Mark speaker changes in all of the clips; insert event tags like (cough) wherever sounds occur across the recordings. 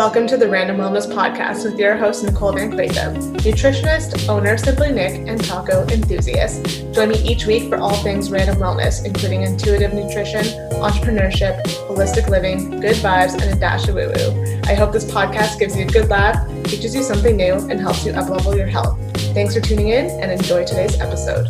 Speaker 1: Welcome to the Random Wellness Podcast with your host, Nicole Van Clayton, nutritionist, owner Simply Nick, and taco enthusiast. Join me each week for all things random wellness, including intuitive nutrition, entrepreneurship, holistic living, good vibes, and a dash of woo woo. I hope this podcast gives you a good laugh, teaches you something new, and helps you uplevel your health. Thanks for tuning in and enjoy today's episode.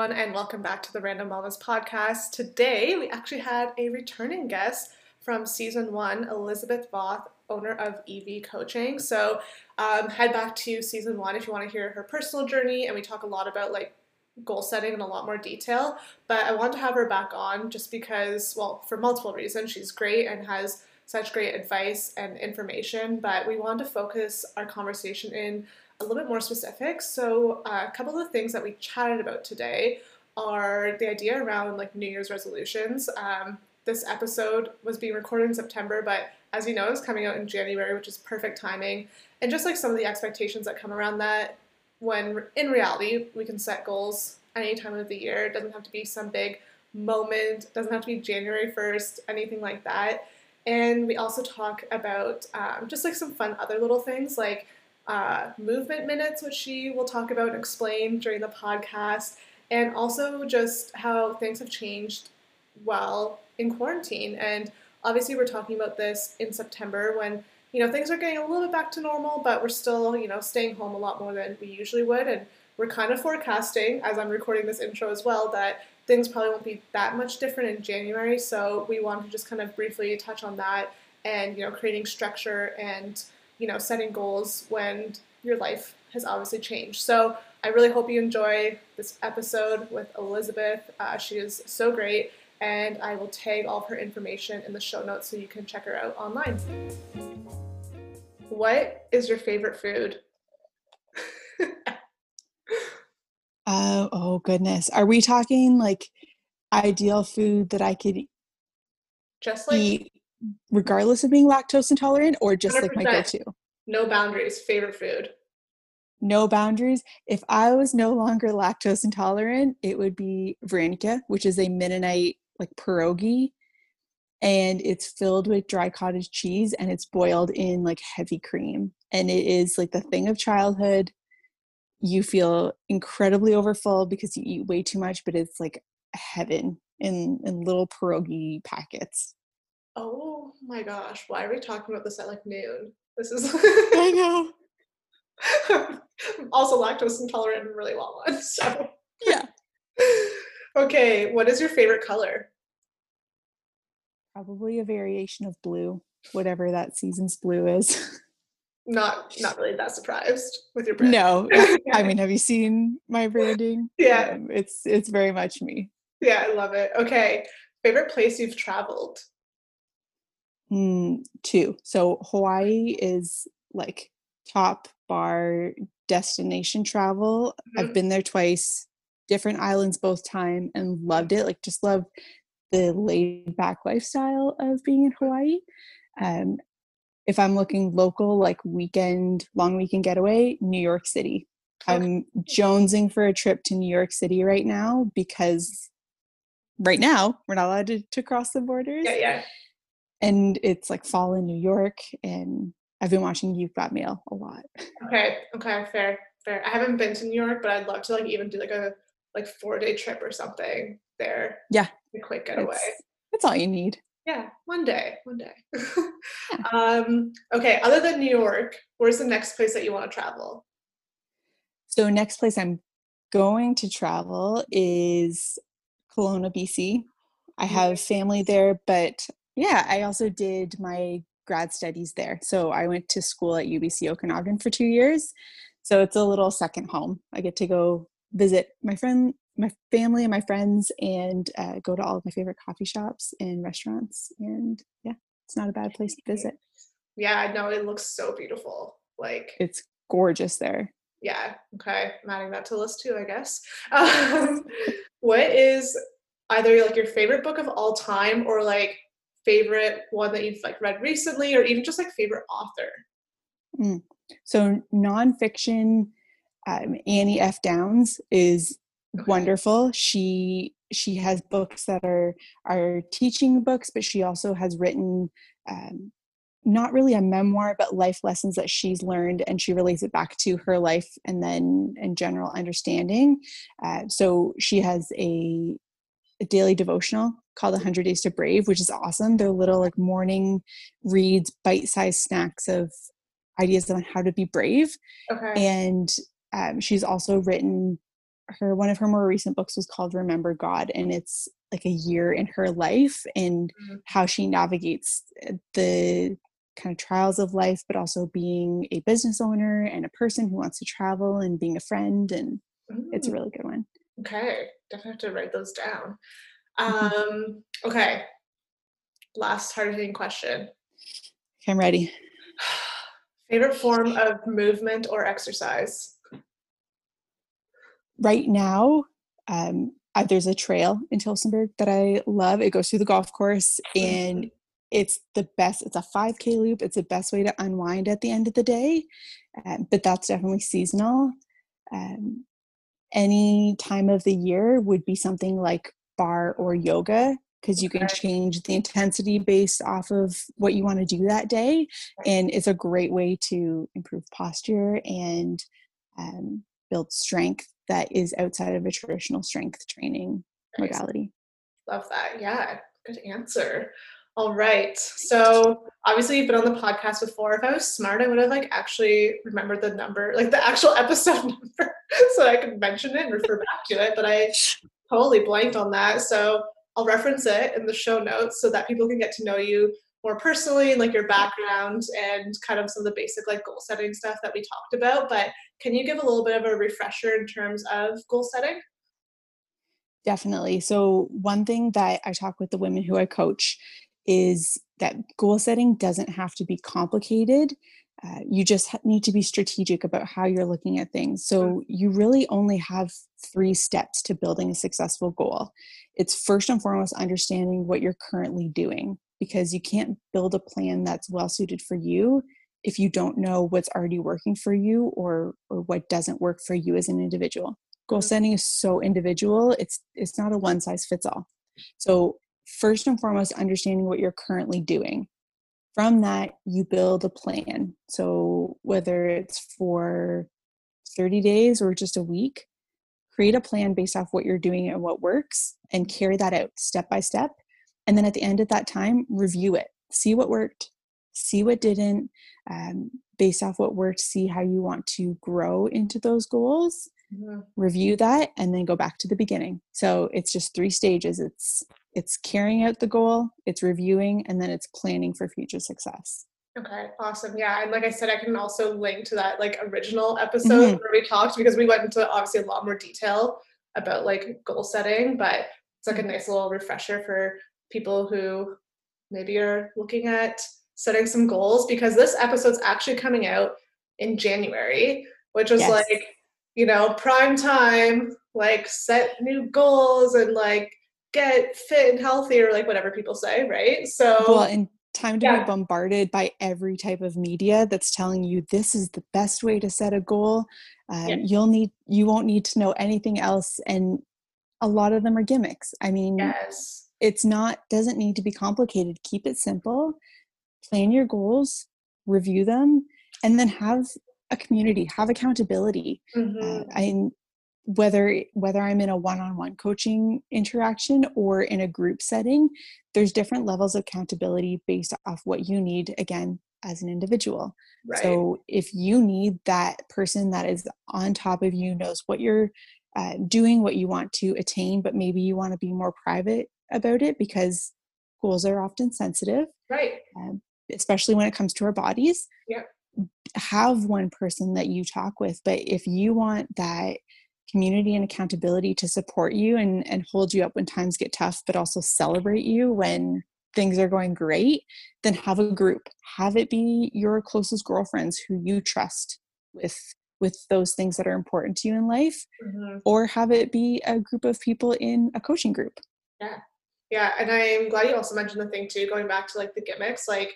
Speaker 1: Everyone, and welcome back to the Random Wellness Podcast. Today, we actually had a returning guest from season one, Elizabeth Voth, owner of EV Coaching. So, um, head back to season one if you want to hear her personal journey, and we talk a lot about like goal setting in a lot more detail. But I want to have her back on just because, well, for multiple reasons. She's great and has such great advice and information, but we want to focus our conversation in a little bit more specific. So, uh, a couple of things that we chatted about today are the idea around like New Year's resolutions. Um, this episode was being recorded in September, but as you know, it's coming out in January, which is perfect timing. And just like some of the expectations that come around that, when in reality, we can set goals any time of the year. It doesn't have to be some big moment, it doesn't have to be January 1st, anything like that. And we also talk about um, just like some fun other little things like uh, movement minutes, which she will talk about and explain during the podcast, and also just how things have changed while in quarantine. And obviously, we're talking about this in September when you know things are getting a little bit back to normal, but we're still you know staying home a lot more than we usually would, and we're kind of forecasting as I'm recording this intro as well that things probably won't be that much different in January. So we want to just kind of briefly touch on that and you know creating structure and you know, setting goals when your life has obviously changed. So I really hope you enjoy this episode with Elizabeth. Uh, she is so great, and I will tag all of her information in the show notes so you can check her out online. What is your favorite food? (laughs)
Speaker 2: uh, oh goodness, are we talking like ideal food that I could
Speaker 1: just like eat
Speaker 2: regardless of being lactose intolerant or just 100%. like my go-to.
Speaker 1: No boundaries. Favorite food.
Speaker 2: No boundaries. If i was no longer lactose intolerant it would be vareniki which is a mennonite like pierogi and it's filled with dry cottage cheese and it's boiled in like heavy cream. And it is like the thing of childhood. You feel incredibly overfull because you eat way too much but it's like heaven in in little pierogi packets
Speaker 1: Oh my gosh, why are we talking about this at like noon? This is I
Speaker 2: know. (laughs)
Speaker 1: also lactose intolerant and really want one. (laughs) So
Speaker 2: yeah.
Speaker 1: okay, what is your favorite color?
Speaker 2: Probably a variation of blue, whatever that season's blue is. (laughs)
Speaker 1: Not not really that surprised with your brand.
Speaker 2: No. I mean, have you seen my branding?
Speaker 1: Yeah.
Speaker 2: Um, it's it's very much me.
Speaker 1: Yeah, I love it. Okay. Favorite place you've traveled?
Speaker 2: Mm, two. So Hawaii is like top bar destination travel. Mm-hmm. I've been there twice, different islands both time, and loved it. Like just love the laid back lifestyle of being in Hawaii. Um, if I'm looking local, like weekend, long weekend getaway, New York City. Okay. I'm jonesing for a trip to New York City right now because right now we're not allowed to, to cross the borders.
Speaker 1: Yeah, yeah
Speaker 2: and it's like fall in New York, and I've been watching You've Got Mail a lot.
Speaker 1: Okay, okay, fair, fair. I haven't been to New York, but I'd love to like even do like a like four day trip or something there.
Speaker 2: Yeah,
Speaker 1: a quick getaway.
Speaker 2: That's all you need.
Speaker 1: Yeah, one day, one day. (laughs) yeah. um, okay, other than New York, where's the next place that you want to travel?
Speaker 2: So next place I'm going to travel is Kelowna, BC. I have family there, but yeah, I also did my grad studies there. So I went to school at UBC Okanagan for two years. So it's a little second home. I get to go visit my friend, my family, and my friends, and uh, go to all of my favorite coffee shops and restaurants. And yeah, it's not a bad place to visit. (laughs)
Speaker 1: Yeah, no, it looks so beautiful. Like
Speaker 2: it's gorgeous there.
Speaker 1: Yeah. Okay, I'm adding that to the list too. I guess. (laughs) Um, what is either like your favorite book of all time, or like favorite one that you've like read recently or even just like favorite author
Speaker 2: mm. so nonfiction um, Annie F Downs is okay. wonderful. She she has books that are are teaching books, but she also has written um, not really a memoir, but life lessons that she's learned, and she relates it back to her life and then in general understanding. Uh, so she has a, a daily devotional called 100 Days to Brave, which is awesome. They're little like morning reads, bite sized snacks of ideas on how to be brave. Okay. And um, she's also written her one of her more recent books was called Remember God, and it's like a year in her life and mm-hmm. how she navigates uh, the kind of trials of life, but also being a business owner and a person who wants to travel and being a friend. And mm. it's a mm. really good one.
Speaker 1: Okay, definitely have to write those down. Mm-hmm. Um, okay, last hard hitting question.
Speaker 2: Okay, I'm ready. (sighs)
Speaker 1: Favorite form of movement or exercise?
Speaker 2: Right now, um, uh, there's a trail in Tillsonburg that I love. It goes through the golf course and mm-hmm it's the best it's a 5k loop it's the best way to unwind at the end of the day um, but that's definitely seasonal um, any time of the year would be something like barre or yoga because you can change the intensity based off of what you want to do that day and it's a great way to improve posture and um, build strength that is outside of a traditional strength training modality.
Speaker 1: Love that yeah good answer all right. So obviously you've been on the podcast before. If I was smart, I would have like actually remembered the number, like the actual (laughs) episode number, (laughs) so I could mention it and refer back to it. But I totally blanked on that. So I'll reference it in the show notes so that people can get to know you more personally and like your background and kind of some of the basic like goal setting stuff that we talked about. But can you give a little bit of a refresher in terms of goal setting?
Speaker 2: Definitely. So, one thing that I talk with the women who I coach is that goal setting doesn't have to be complicated. Uh, you just need to be strategic about how you're looking at things. So, you really only have three steps to building a successful goal. It's first and foremost understanding what you're currently doing because you can't build a plan that's well suited for you if you don't know what's already working for you or or what doesn't work for you as an individual goal setting is so individual it's it's not a one size fits all so first and foremost understanding what you're currently doing. From that you build a plan. So whether it's for 30 days or just a week create a plan based off what you're doing and what works and carry that out step by step. And then at the end of that time review it. See what worked see what didn't um, based off what worked see how you want to grow into those goals mm-hmm. review that and then go back to the beginning so it's just three stages it's it's carrying out the goal, it's reviewing, and then it's planning for future success.
Speaker 1: Okay, awesome. Yeah, and like I said, I can also link to that like original episode mm-hmm. where we talked because we went into obviously a lot more detail about like goal setting, but it's like a nice little refresher for people who maybe are looking at setting some goals because this episode's actually coming out in January, which was yes. like, you know, prime time, like set new goals and like get fit and healthy or like whatever people say, right? So
Speaker 2: well, and time to yeah. be bombarded by every type of media that's telling you this is the best way to set a goal. Um, yeah. You'll need you won't need to know anything else, and a lot of them are gimmicks. I mean, yes. it's not doesn't need to be complicated. Keep it simple. Plan your goals, review them, and then have a community, have accountability. Mm-hmm. Uh, I whether whether i'm in a one-on-one coaching interaction or in a group setting there's different levels of accountability based off what you need again as an individual right. so if you need that person that is on top of you knows what you're uh, doing what you want to attain but maybe you want to be more private about it because goals are often sensitive
Speaker 1: right
Speaker 2: um, especially when it comes to our bodies
Speaker 1: yeah
Speaker 2: have one person that you talk with but if you want that community and accountability to support you and, and hold you up when times get tough, but also celebrate you when things are going great, then have a group. Have it be your closest girlfriends who you trust with with those things that are important to you in life, mm-hmm. or have it be a group of people in a coaching group.
Speaker 1: Yeah. Yeah. And I'm glad you also mentioned the thing too, going back to like the gimmicks, like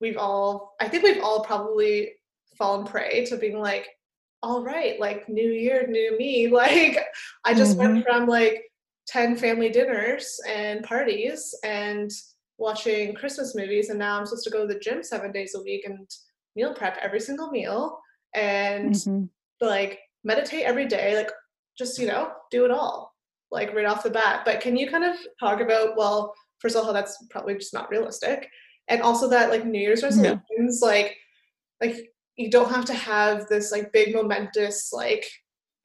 Speaker 1: we've all I think we've all probably fallen prey to being like, all right, like new year, new me. (laughs) Like I just mm-hmm. went from like 10 family dinners and parties and watching Christmas movies and now I'm supposed to go to the gym 7 days a week and meal prep every single meal and mm-hmm. like meditate every day like just you know do it all like right off the bat but can you kind of talk about well first of all that's probably just not realistic and also that like new year's resolutions like like you don't have to have this like big momentous like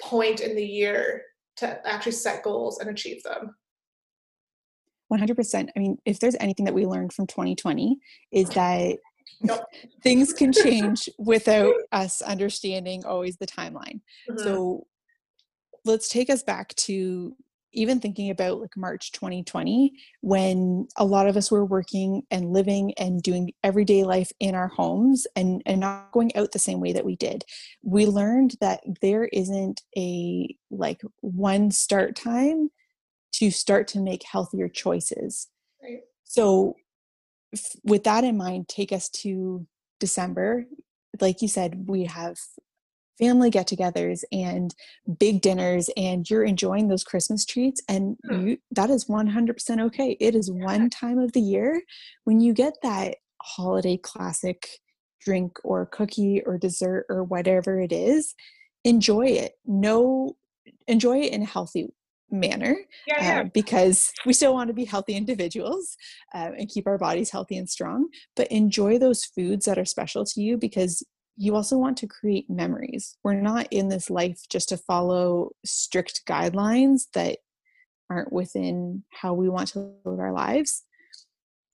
Speaker 1: point in the year to actually set goals and achieve them
Speaker 2: 100% i mean if there's anything that we learned from 2020 is (laughs) that Yep. (laughs) things can change without us understanding always the timeline. Mm-hmm. So let's take us back to even thinking about like March 2020 when a lot of us were working and living and doing everyday life in our homes and and not going out the same way that we did. We learned that there isn't a like one start time to start to make healthier choices. Right. So with that in mind, take us to December. Like you said, we have family get togethers and big dinners, and you're enjoying those Christmas treats, and hmm. you, that is 100% okay. It is one time of the year when you get that holiday classic drink or cookie or dessert or whatever it is. Enjoy it. No, enjoy it in a healthy manner yeah, yeah. Uh, because we still want to be healthy individuals uh, and keep our bodies healthy and strong but enjoy those foods that are special to you because you also want to create memories we're not in this life just to follow strict guidelines that aren't within how we want to live our lives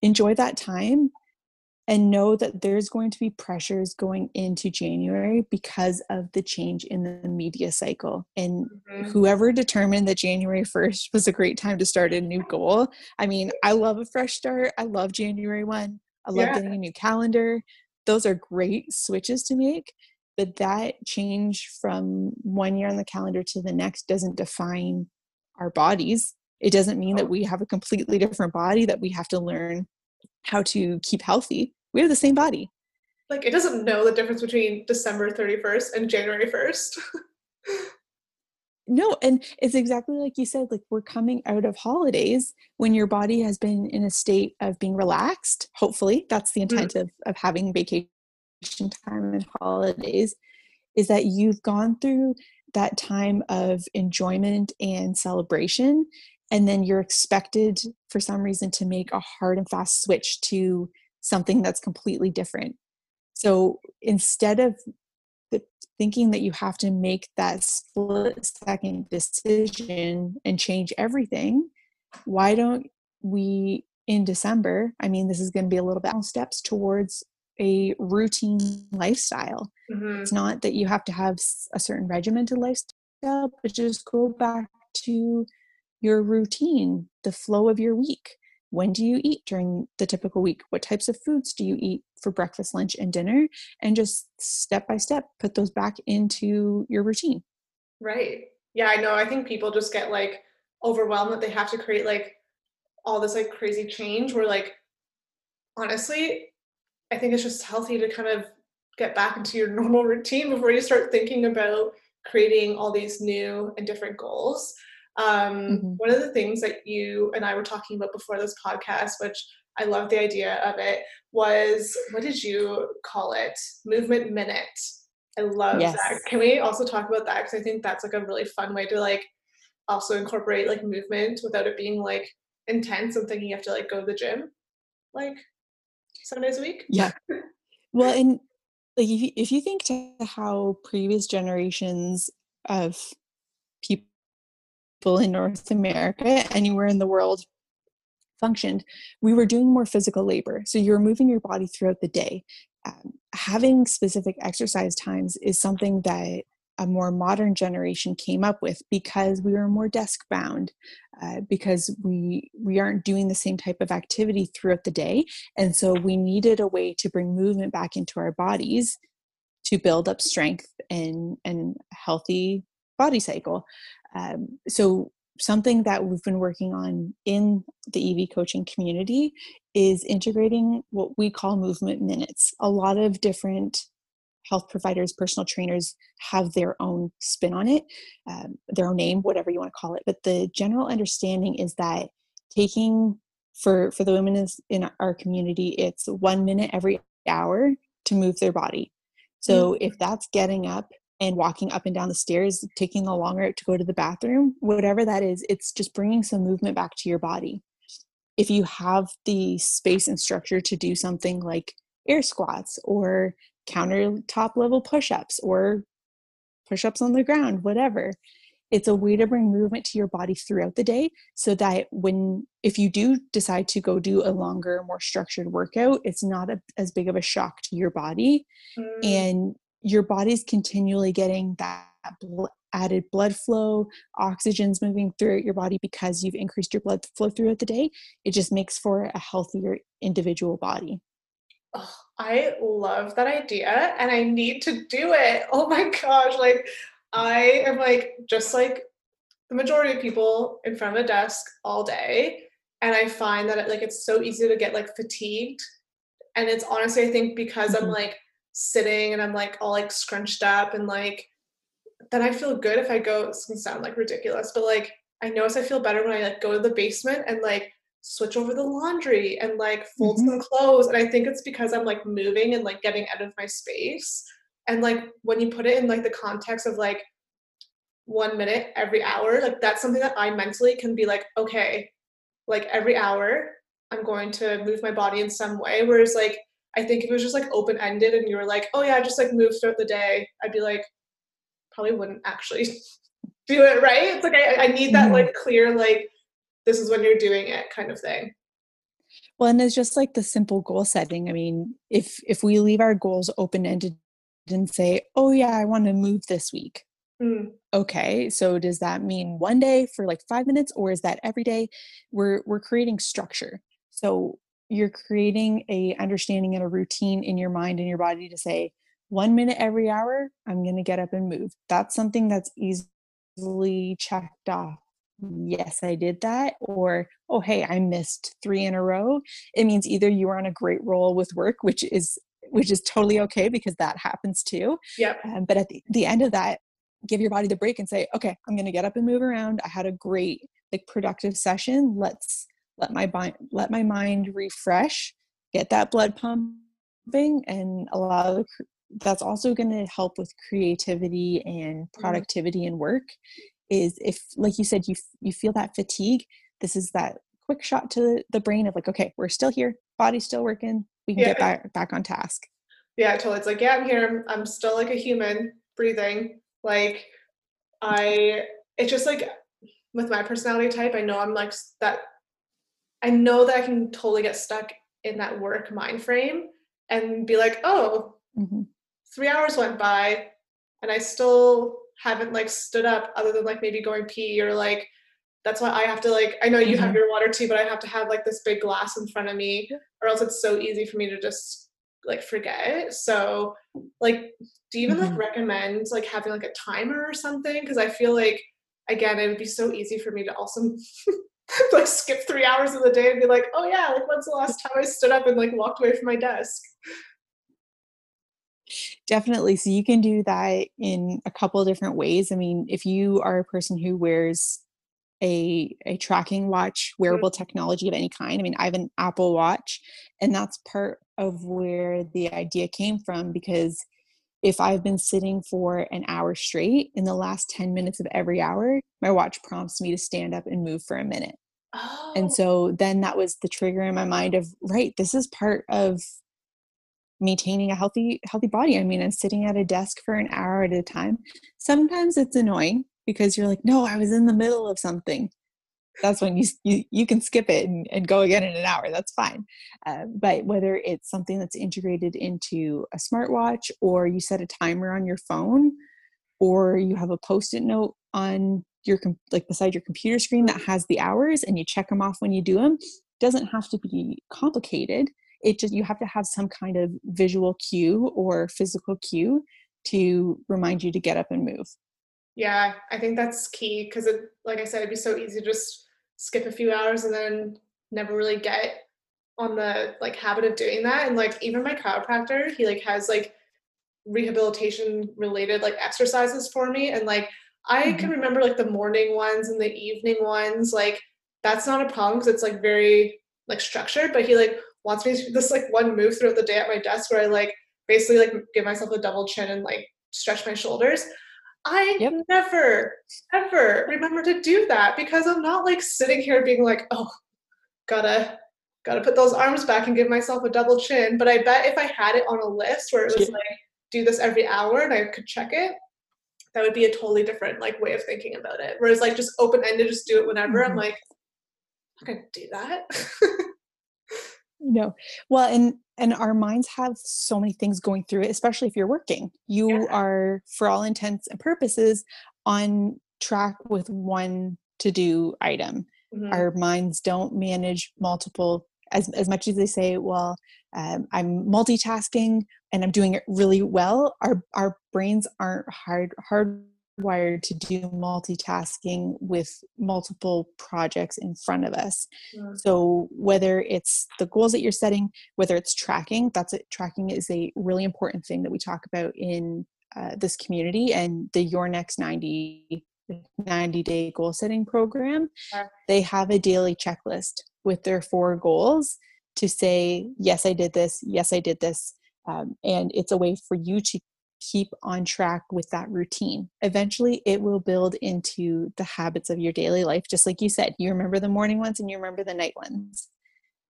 Speaker 2: enjoy that time and know that there's going to be pressures going into January because of the change in the media cycle. And mm-hmm. whoever determined that January 1st was a great time to start a new goal, I mean, I love a fresh start. I love January 1. I love yeah. getting a new calendar. Those are great switches to make. But that change from one year on the calendar to the next doesn't define our bodies. It doesn't mean that oh. we have a completely different body that we have to learn how to keep healthy we have the same body
Speaker 1: like it doesn't know the difference between december 31st and january 1st (laughs)
Speaker 2: no and it's exactly like you said like we're coming out of holidays when your body has been in a state of being relaxed hopefully that's the mm. intent mm. of, of having vacation time and holidays is that you've gone through that time of enjoyment and celebration and then you're expected for some reason to make a hard and fast switch to something that's completely different. So instead of thinking that you have to make that split second decision and change everything, why don't we in December? I mean, this is going to be a little bit steps towards a routine lifestyle. Mm-hmm. It's not that you have to have a certain regimented lifestyle, but just go back to your routine, the flow of your week when do you eat during the typical week? What types of foods do you eat for breakfast lunch and dinner? And just step by step put those back into your routine.
Speaker 1: Right. Yeah i know. I think people just get like overwhelmed that they have to create like all this like crazy change where like honestly i think it's just healthy to kind of get back into your (laughs) normal routine before you start thinking about creating all these new and different goals um, mm-hmm. One of the things that you and I were talking about before this podcast, which I love the idea of it, was what did you call it? Movement minute. I love yes. that. Can we also talk about that? Because I think that's like a really fun way to like also incorporate like movement without it being like intense and thinking you have to like go to the gym like seven days a week.
Speaker 2: Yeah. (laughs) well, and like if you, if you think to how previous generations of people people in North America, anywhere in the world, functioned, we were doing more physical labor. So you were moving your body throughout the day. Um, having specific exercise times is something that a more modern generation came up with because we were more desk bound uh, because we we aren't doing the same type of activity throughout the day and so we needed a way to bring movement back into our bodies to build up strength and and healthy body cycle um, so something that we've been working on in the EV coaching community is integrating what we call movement minutes. A lot of different health providers, personal trainers have their own spin on it, um, their own name, whatever you want to call it. But the general understanding is that taking for for the women in our community, it's one minute every hour to move their body. So mm-hmm. if that's getting up and walking up and down the stairs, taking the long route to go to the bathroom, whatever that is, it's just bringing some movement back to your body. If you have the space and structure to do something like air squats or countertop level push ups or push ups on the ground, whatever, it's a way to bring movement to your body throughout the day so that when if you do decide to go do a longer more structured workout it's not a, as big of a shock to your body mm. and your body's continually getting that bl- added blood flow, oxygen's moving throughout your body because you've increased your blood flow throughout the day. It just makes for a healthier individual body.
Speaker 1: Oh, I love that idea and I need to do it. Oh my gosh, like I am like just like the majority of people in front of a desk all day and I find that it, like it's so easy to get like fatigued and it's honestly I think because mm-hmm. I'm like sitting and I'm like all like scrunched up and like then I feel good if I go it's gonna sound like ridiculous, but like I notice I feel better when I like go to the basement and like switch over the laundry and like fold mm-hmm. some clothes. And I think it's because I'm like moving and like getting out of my space. And like when you put it in like the context of like one minute every hour, like that's something that I mentally can be like, okay, like every hour I'm going to move my body in some way. Whereas like I think if it was just like open ended and you were like, oh yeah, just like move throughout the day, I'd be like, probably wouldn't actually (laughs) do it right. It's like I, I need that mm-hmm. like clear, like, this is when you're doing it kind of thing.
Speaker 2: Well, and it's just like the simple goal setting. I mean, if if we leave our goals open ended and say, oh yeah, I want to move this week. Mm. Okay, so does that mean one day for like five minutes, or is that every day? We're we're creating structure. So you're creating a understanding and a routine in your mind and your body to say one minute every hour i'm going to get up and move. That's something that's easily checked off. Yes i did that or oh hey i missed three in a row. It means either you are on a great roll with work which is which is totally okay because that happens too
Speaker 1: yep.
Speaker 2: um, but at the, the end of that give your body the break and say okay i'm going to get up and move around. I had a great like productive session. Let's let my mind let my mind refresh get that blood pumping and allow the, that's also going to help with creativity and mm-hmm. productivity in work is if like you said you you feel that fatigue this is that quick shot to the brain of like okay we're still here body's still working we can yeah. get back back on task
Speaker 1: yeah totally it's like yeah i'm here I'm, I'm still like a human breathing like i it's just like with my personality type i know i'm like that I know that I can totally get stuck in that work mind frame and be like, oh, mm-hmm. three hours went by and I still haven't like stood up other than like maybe going pee or like that's why I have to like I know you mm-hmm. have your water too, but I have to have like this big glass in front of me or else it's so easy for me to just like forget. So like do you even mm-hmm. like recommend like having like a timer or something? Because I feel like again it would be so easy for me to also (laughs) (laughs) like skip three hours of the day and be like, oh yeah, like when's the last time I stood up and like walked away from my desk?
Speaker 2: Definitely. So you can do that in a couple different ways. I mean, if you are a person who wears a a tracking watch, mm-hmm. wearable technology of any kind. I mean, I have an Apple Watch, and that's part of where the idea came from because if I've been sitting for an hour straight, in the last 10 minutes of every hour, my watch prompts me to stand up and move for a minute. Oh. And so then that was the trigger in my mind of, right, this is part of maintaining a healthy healthy body. I mean, I'm sitting at a desk for an hour at a time. Sometimes it's annoying because you're like, no, I was in the middle of something that's when you you, you can skip it and, and go again in an hour that's fine. Uh, but whether it's something that's integrated into a smartwatch or you set a timer on your phone or you have a post-it note on your like beside your computer screen that has the hours and you check them off when you do them doesn't have to be complicated. It just you have to have some kind of visual cue or physical cue to remind you to get up and move.
Speaker 1: Yeah i think that's key because it like i said it'd be so easy to just skip a few hours and then never really get on the like habit of doing that and like even my chiropractor he like has like rehabilitation related like exercises for me and like I mm-hmm. can remember like the morning ones and the evening ones like that's not a problem because it's like very like structured but he like wants me to do this like one move throughout the day at my desk where I like basically like give myself a double chin and like stretch my shoulders. I yep. never ever remember to do that because I'm not like sitting here being like, oh, gotta gotta put those arms back and give myself a double chin. But I bet if I had it on a list where it was yeah. like do this every hour and I could check it, that would be a totally different like way of thinking about it. Whereas like just open ended, just do it whenever. Mm-hmm. I'm like, I'm gonna do that. (laughs)
Speaker 2: no well and and our minds have so many things going through it especially if you're working you yeah. are for all intents and purposes on track with one to do item mm-hmm. our minds don't manage multiple as, as much as they say well um, i'm multitasking and i'm doing it really well our our brains aren't hard hard wired to do multitasking with multiple projects in front of us. Mm. So whether it's the goals that you're setting, whether it's tracking, that's it. Tracking is a really important thing that we talk about in uh, this community and the Your Next 90 90 day goal setting program. They have a daily checklist with their four goals to say, yes, I did this. Yes, I did this. Um, and it's a way for you to keep on track with that routine. Eventually, it will build into the habits of your daily life. Just like you said, you remember the morning ones and you remember the night ones.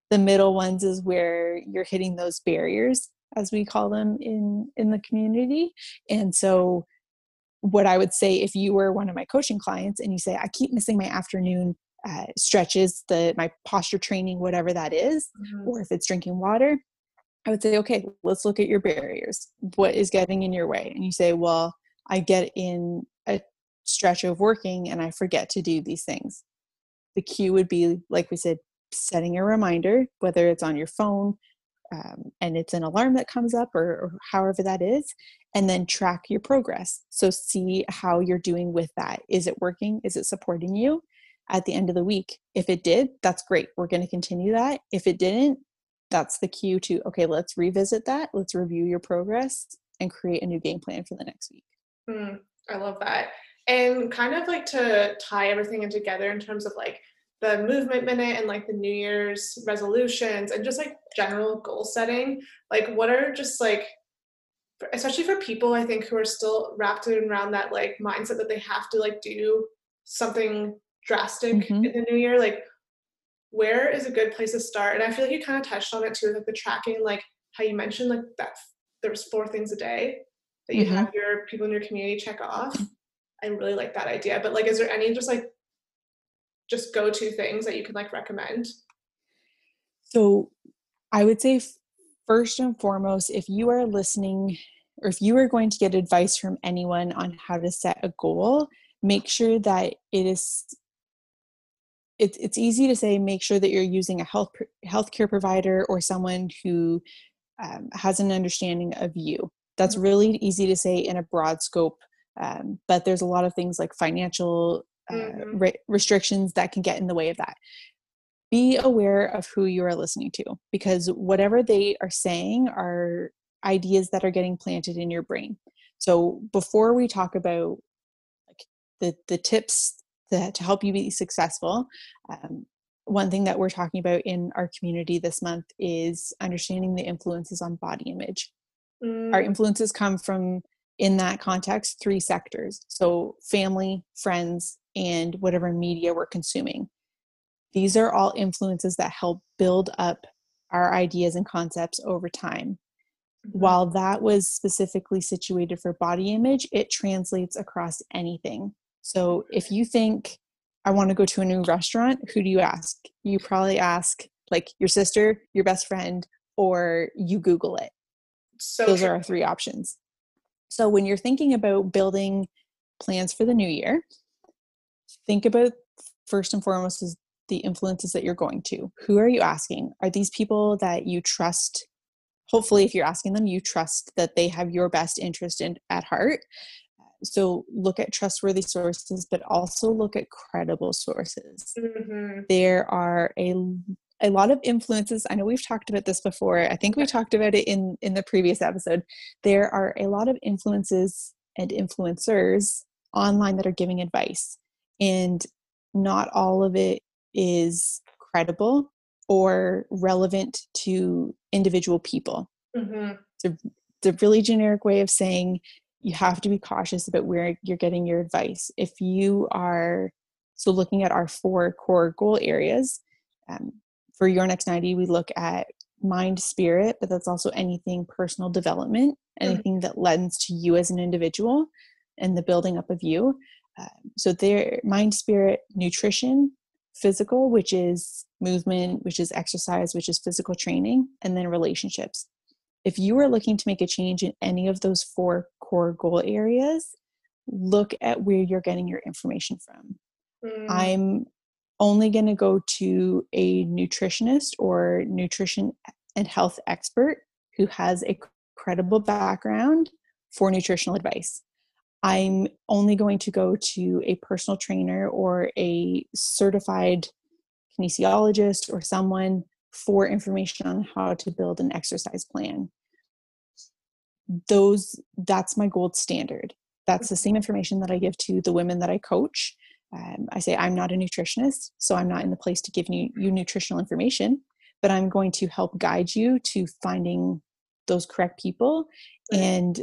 Speaker 2: The middle ones is where you're hitting those barriers, as we call them in in the community. And so, what I would say if you were one of my coaching clients and you say, I keep missing my afternoon uh, stretches, the my posture training, whatever that is, mm-hmm. or if it's drinking water, I would say, okay, let's look at your barriers. What is getting in your way? And you say, well, I get in a stretch of working and I forget to do these things. The cue would be, like we said, setting a reminder, whether it's on your phone um, and it's an alarm that comes up or, or however that is, and then track your progress. So see how you're doing with that. Is it working? Is it supporting you? At the end of the week, if it did, that's great. We're going to continue that. If it didn't, that's the cue to okay let's revisit that let's review your progress and create a new game plan for the next week
Speaker 1: mm, i love that and kind of like to tie everything in together in terms of like the movement minute and like the new year's resolutions and just like general goal setting like what are just like especially for people i think who are still wrapped in around that like mindset that they have to like do something drastic mm-hmm. in the new year like where is a good place to start? And I feel like you kind of touched on it too, like the tracking, like how you mentioned, like that there was four things a day that you mm-hmm. have your people in your community check off. I really like that idea. But like, is there any just like just go to things that you can like recommend?
Speaker 2: So I would say first and foremost, if you are listening or if you are going to get advice from anyone on how to set a goal, make sure that it is it's it's easy to say make sure that you're using a health healthcare provider or someone who um, has an understanding of you. That's mm-hmm. really easy to say in a broad scope, um, but there's a lot of things like financial uh, mm-hmm. re- restrictions that can get in the way of that. Be aware of who you are listening to because whatever they are saying are ideas that are getting planted in your brain. So before we talk about like the the tips to, to help you be successful. Um, one thing that we're talking about in our community this month is understanding the influences on body image. Mm. Our influences come from, in that context, three sectors. So, family, friends, and whatever media we're consuming. These are all influences that help build up our ideas and concepts over time. Mm-hmm. While that was specifically situated for body image, it translates across anything. So if you think I want to go to a new restaurant, who do you ask? You probably ask like your sister, your best friend, or you Google it. So those true. are our three options. So when you're thinking about building plans for the new year, think about first and foremost is the influences that you're going to. Who are you asking? Are these people that you trust? Hopefully, if you're asking them, you trust that they have your best interest in at heart so look at trustworthy sources but also look at credible sources. Mm-hmm. there are a a lot of influences. I know we've talked about this before. I think we talked about it in in the previous episode. There are a lot of influences and influencers online that are giving advice and not all of it is credible or relevant to individual people. Mm-hmm. it's, a, it's a really generic way of saying you have to be cautious about where you're getting your advice if you are so looking at our four core goal areas um, for your next 90 we look at mind spirit but that's also anything personal development mm-hmm. anything mm-hmm. that lends to you as an individual and the building up of you uh, so their mind spirit nutrition physical which is movement which is exercise which is physical training and then relationships if you are looking to make a change in any of those four core goal areas look at where you're getting your information from mm. i'm only going to go to a nutritionist or nutrition and health expert who has a credible background for nutritional advice. I'm only going to go to a personal trainer or a certified kinesiologist or someone for information on how to build an exercise plan. Those that's my gold standard. That's the same information that I give to the women that I coach um, I say I'm not a nutritionist, so I'm not in the place to give you, you nutritional information, but I'm going to help guide you to finding those correct people and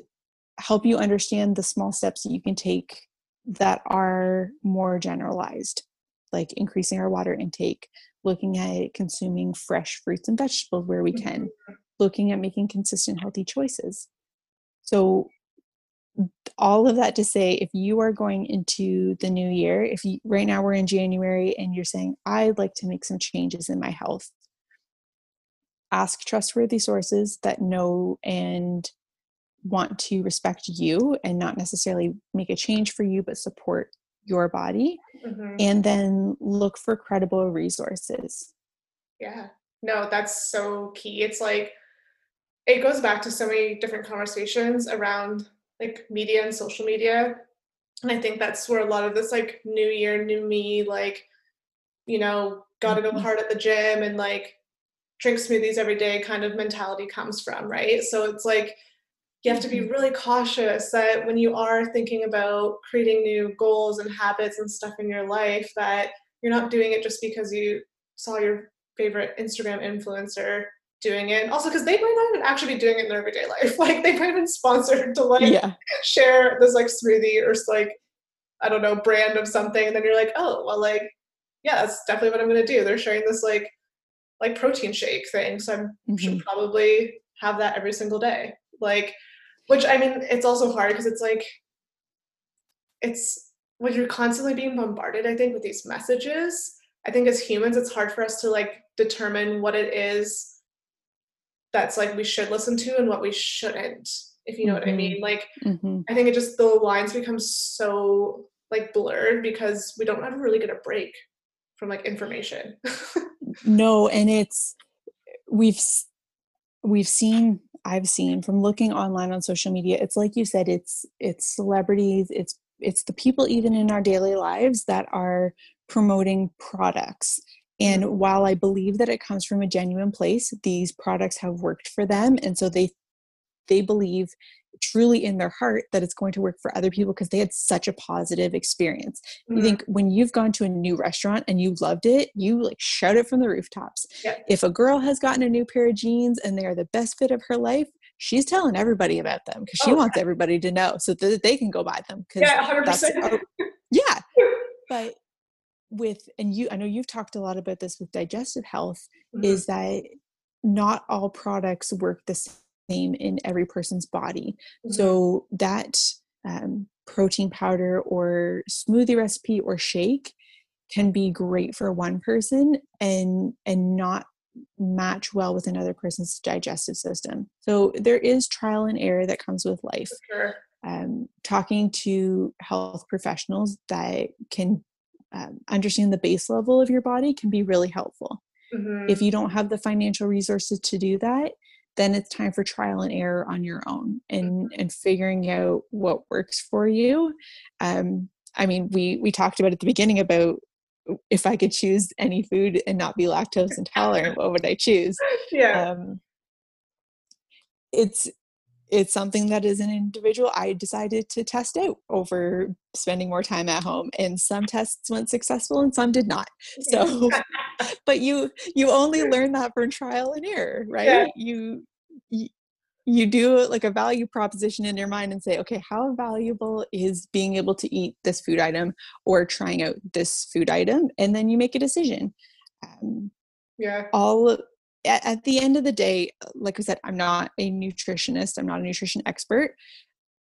Speaker 2: help you understand the small steps that you can take that are more generalized, like increasing our water intake, looking at consuming fresh fruits and vegetables where we can, mm-hmm. looking at making consistent healthy choices. So all of that to say if you are going into the new year if you right now we're in january and you're saying i'd like to make some changes in my health ask trustworthy sources that know and want to respect you and not necessarily make a change for you but support your body mm-hmm. and then look for credible resources
Speaker 1: yeah no that's so key it's like it goes back to so many different conversations around like media and social media. And I think that's where a lot of this like new year, new me, like, you know, gotta go mm-hmm. hard at the gym and like drink smoothies every day kind of mentality comes from, right? So it's like you have to be really cautious that when you are thinking about creating new goals and habits and stuff in your life, that you're not doing it just because you saw your favorite Instagram influencer doing it. Also, because they might not even actually be doing it in their everyday life. (laughs) Like they might have been sponsored to like yeah. share this like smoothie or like I don't know brand of something, and then you're like, oh well, like yeah, that's definitely what I'm gonna do. They're sharing this like like protein shake thing, so I mm-hmm. should probably have that every single day. Like, which I mean, it's also hard because it's like it's when you're constantly being bombarded. I think with these messages. I think as humans, it's hard for us to like determine what it is that's like we should listen to and what we shouldn't if you know mm-hmm. what i mean like mm-hmm. i think it just the lines become so like blurred because we don't ever really get a break from like information (laughs)
Speaker 2: no and it's we've we've seen i've seen from looking online on social media it's like you said it's it's celebrities it's it's the people even in our daily lives that are promoting products and mm-hmm. while I believe that it comes from a genuine place, these products have worked for them. And so they they believe truly in their heart that it's going to work for other people because they had such a positive experience. Mm-hmm. You think when you've gone to a new restaurant and you loved it, you like shout it from the rooftops. Yeah. If a girl has gotten a new pair of jeans and they are the best fit of her life, she's telling everybody about them because she oh, wants everybody to know so that they can go buy them.
Speaker 1: Yeah, 100%. (laughs)
Speaker 2: yeah. (laughs) But with and you i know you've talked a lot about this with digestive health mm-hmm. is that not all products work the same in every person's body mm-hmm. so that um, protein powder or smoothie recipe or shake can be great for one person and and not match well with another person's digestive system so there is trial and error that comes with life sure. um, talking to health professionals that can um, understand the base level of your body can be really helpful. Mm-hmm. If you don't have the financial resources to do that, then it's time for trial and error on your own and mm-hmm. and figuring out what works for you. Um, I mean, we we talked about at the beginning about if I could choose any food and not be lactose intolerant, what would I choose? (laughs)
Speaker 1: Yeah.
Speaker 2: Um, it's it's something that as an individual I decided to test out over spending more time at home and some tests went successful and some did not. (laughs) So (laughs) but you you only learn that from trial and error, right?
Speaker 1: Yeah.
Speaker 2: You, you you do like a value proposition in your mind and say, okay, how valuable is being able to eat this food item or trying out this food item? And then you make a decision. Um,
Speaker 1: yeah.
Speaker 2: all at, at the end of the day, like I said, I'm not a nutritionist, I'm not a nutrition expert.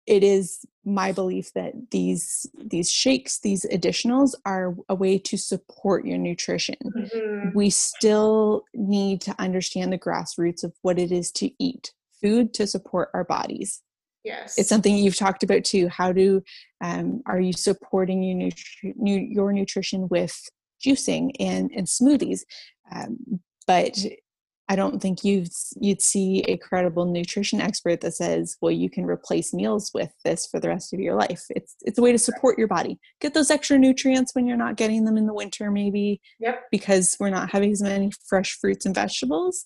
Speaker 2: It is my belief that these these shakes, these additionals are a way to support your nutrition.
Speaker 1: Mhm.
Speaker 2: We still need to understand the grassroots of what it is to eat food to support our bodies.
Speaker 1: Yes.
Speaker 2: It's something you've talked about too. How do um, are you supporting your, nutri- nu- your nutrition with juicing and, and smoothies? Um, but I don't think you'd you'd see a credible nutrition expert that says, "Well, you can replace meals with this for the rest of your life." It's it's a way to support your body, get those extra nutrients when you're not getting them in the winter, maybe
Speaker 1: Yep.
Speaker 2: because we're not having as many fresh fruits and vegetables.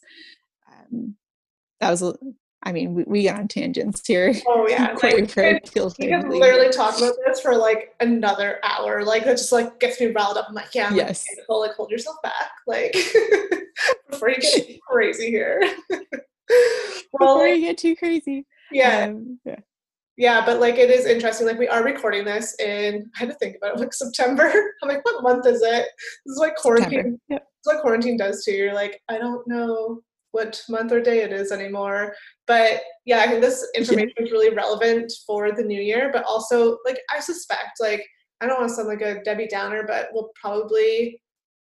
Speaker 2: Um, that was, a- I mean, we, we get on tangents here. (laughs)
Speaker 1: Oh yeah. (laughs) Like,
Speaker 2: guilty.
Speaker 1: can literally talk about this for like another hour. Like that just like gets me riled up. I'm like, yeah, I'm like,
Speaker 2: Yes.
Speaker 1: okay, like hold yourself back. Like (laughs) before you get crazy here. well,
Speaker 2: Before
Speaker 1: like,
Speaker 2: you get too crazy.
Speaker 1: yeah,
Speaker 2: Um, yeah.
Speaker 1: yeah, but like it is interesting. Like we are recording this in I had to think about it like September. I'm like, what month is it? This is like quarantine.
Speaker 2: Yep.
Speaker 1: It's what quarantine does to you. You're like, I don't know what month or day it is anymore. But yeah, I think this information is really relevant for the new year. But also, like, I suspect, like, I don't want to sound like a Debbie Downer, but we'll probably,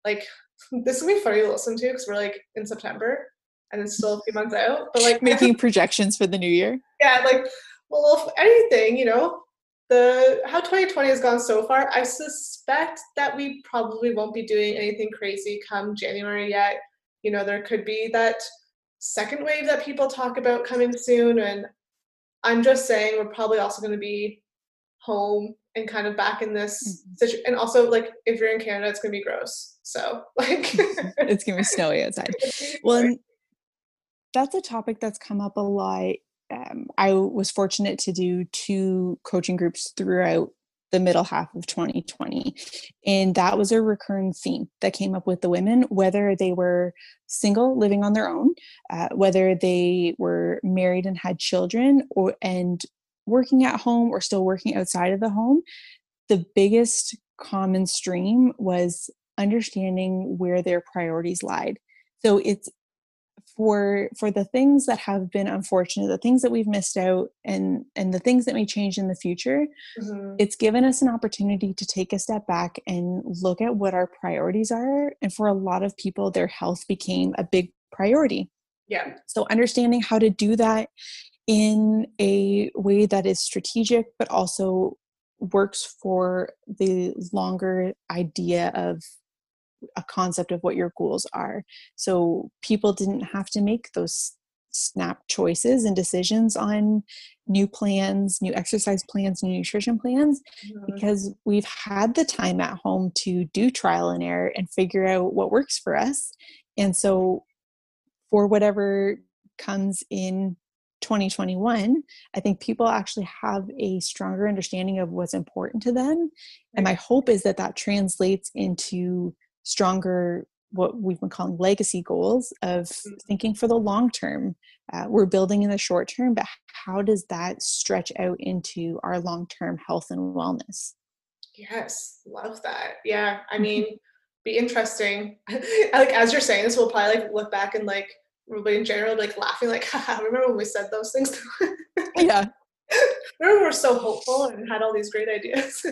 Speaker 1: like, (laughs) this will be funny to listen to because we're like in September and it's still a few months out. But like,
Speaker 2: Making projections for the new year.
Speaker 1: yeah, like, well, if anything, you know, the how 2020 has gone so far, I suspect that we probably won't be doing anything crazy come January yet. You know, there could be that second wave that people talk about coming soon, and I'm just saying we're probably also going to be home and kind of back in this
Speaker 2: Mhm.
Speaker 1: situation. And also, like, if you're in Canada, it's going to be gross. So, (laughs) like, (laughs)
Speaker 2: It's gonna be snowy outside. (laughs) Well, that's a topic that's come up a lot. Um, I was fortunate to do two coaching groups throughout the middle half of 2020. And that was a recurring theme that came up with the women, whether they were single, living on their own, uh, whether they were married and had children, or and working at home or still working outside of the home. The biggest common stream was understanding where their priorities lied. So it's for for the things that have been unfortunate the things that we've missed out and and the things that may change in the future
Speaker 1: Mhm.
Speaker 2: it's given us an opportunity to take a step back and look at what our priorities are. And for a lot of people their health became a big priority.
Speaker 1: Yeah,
Speaker 2: so understanding how to do that in a way that is strategic but also works for the longer idea of a concept of what your goals are. So people didn't have to make those snap choices and decisions on new plans, new exercise plans, new nutrition plans
Speaker 1: Mhm.
Speaker 2: because we've had the time at home to do trial and error and figure out what works for us. And so for whatever comes in 2021, I think people actually have a stronger understanding of what's important to them. And my hope is that that translates into stronger, what we've been calling legacy goals of thinking for the long term. Uh, we're building in the short term, but how does that stretch out into our long term health and wellness?
Speaker 1: Yes, love that. Yeah, I (laughs) mean, be interesting. (laughs) like as you're saying this, we'll probably like look back and like everybody in general like laughing, like, (laughs) haha, remember when we said those things?
Speaker 2: Yeah. (laughs)
Speaker 1: we were so hopeful and had all these great ideas.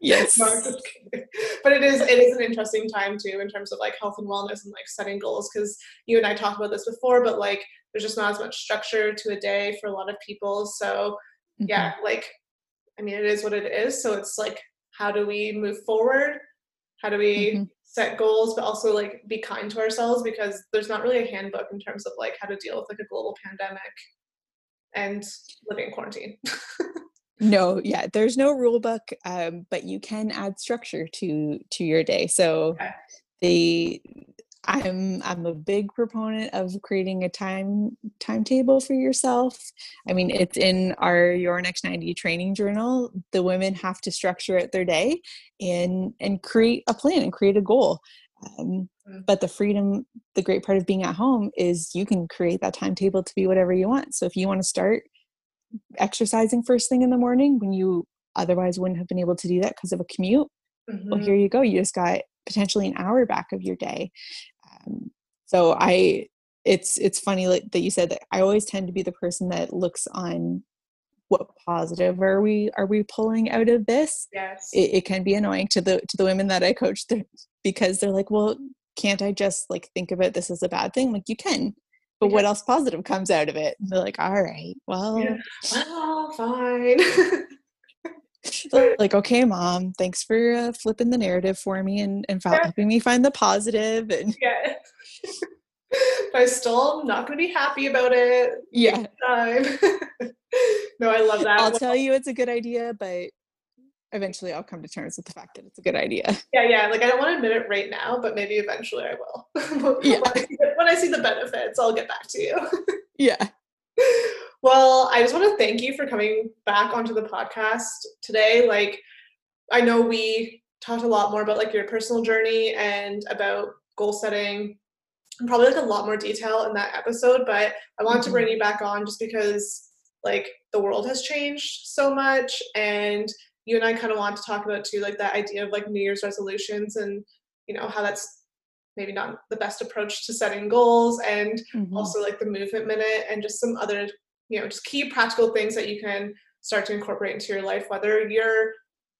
Speaker 2: Yes. (laughs)
Speaker 1: No, I'm just kidding. but it is it is an interesting time too in terms of like health and wellness and like setting goals because you and I talked about this before, but like there's just not as much structure to a day for a lot of people. So
Speaker 2: Mm-hmm.
Speaker 1: yeah, like I mean it is what it is. So it's like how do we move forward? How do we
Speaker 2: Mhm.
Speaker 1: set goals but also like be kind to ourselves because there's not really a handbook in terms of like how to deal with like a global pandemic and living in quarantine. (laughs)
Speaker 2: no, yeah, there's no rule book, um, but you can add structure to to your day. So okay. the I'm I'm a big proponent of creating a time timetable for yourself. I mean, it's in our Your Next 90 training journal. The women have to structure out their day and and create a plan and create a goal. Um. But the freedom, the great part of being at home is you can create that timetable to be whatever you want. So if you want to start exercising first thing in the morning when you otherwise wouldn't have been able to do that because of a commute, mm-hmm. well, here you go. You just got potentially an hour back of your day. Um, so I, it's it's funny that you said that. I always tend to be the person that looks on what positive are we are we pulling out of this
Speaker 1: yes
Speaker 2: it, it can be annoying to the to the women that i coach because they're like well can't i just like think about this as a bad thing? Like you can but yeah. what else positive comes out of it? And they're like all right well yeah.
Speaker 1: well fine. (laughs)
Speaker 2: Like okay mom thanks for uh, flipping the narrative for me and, and helping me find the positive. and
Speaker 1: yeah. (laughs) But i still not going to be happy about it.
Speaker 2: Yeah. (laughs)
Speaker 1: No i love that.
Speaker 2: I'll well, tell you it's a good idea but eventually I'll come to terms with the fact that it's a good idea. (laughs)
Speaker 1: Yeah, yeah. Like I don't want to admit it right now, but maybe eventually I will. (laughs) yeah. when, I the, when I see the benefits, I'll get back to you. (laughs)
Speaker 2: yeah.
Speaker 1: Well, I just want to thank you for coming back onto the podcast today. Like I know we talked a lot more about like your personal journey and about goal setting and probably like a lot more detail in that episode, but I want mm-hmm. to bring you back on just because like the world has changed so much and you and I kind of want to talk about too, like that idea of like New Year's resolutions and you know how that's maybe not the best approach to setting goals and mm-hmm. also like the movement minute and just some other you know just key practical things that you can start to incorporate into your life whether you're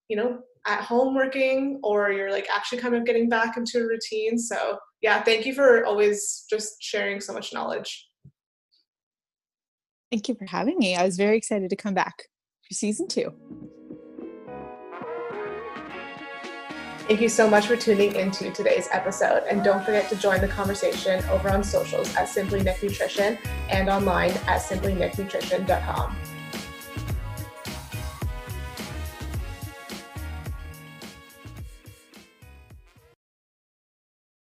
Speaker 1: you know at home working or you're like actually kind of getting back into a routine. So yeah thank you for always just sharing so much knowledge.
Speaker 2: Thank you for having me. I was very excited to come back for season two
Speaker 1: Thank you so much for tuning into today's episode. And don't forget to join the conversation over on socials at Simply Nick Nutrition and online at simplynicknutrition.com.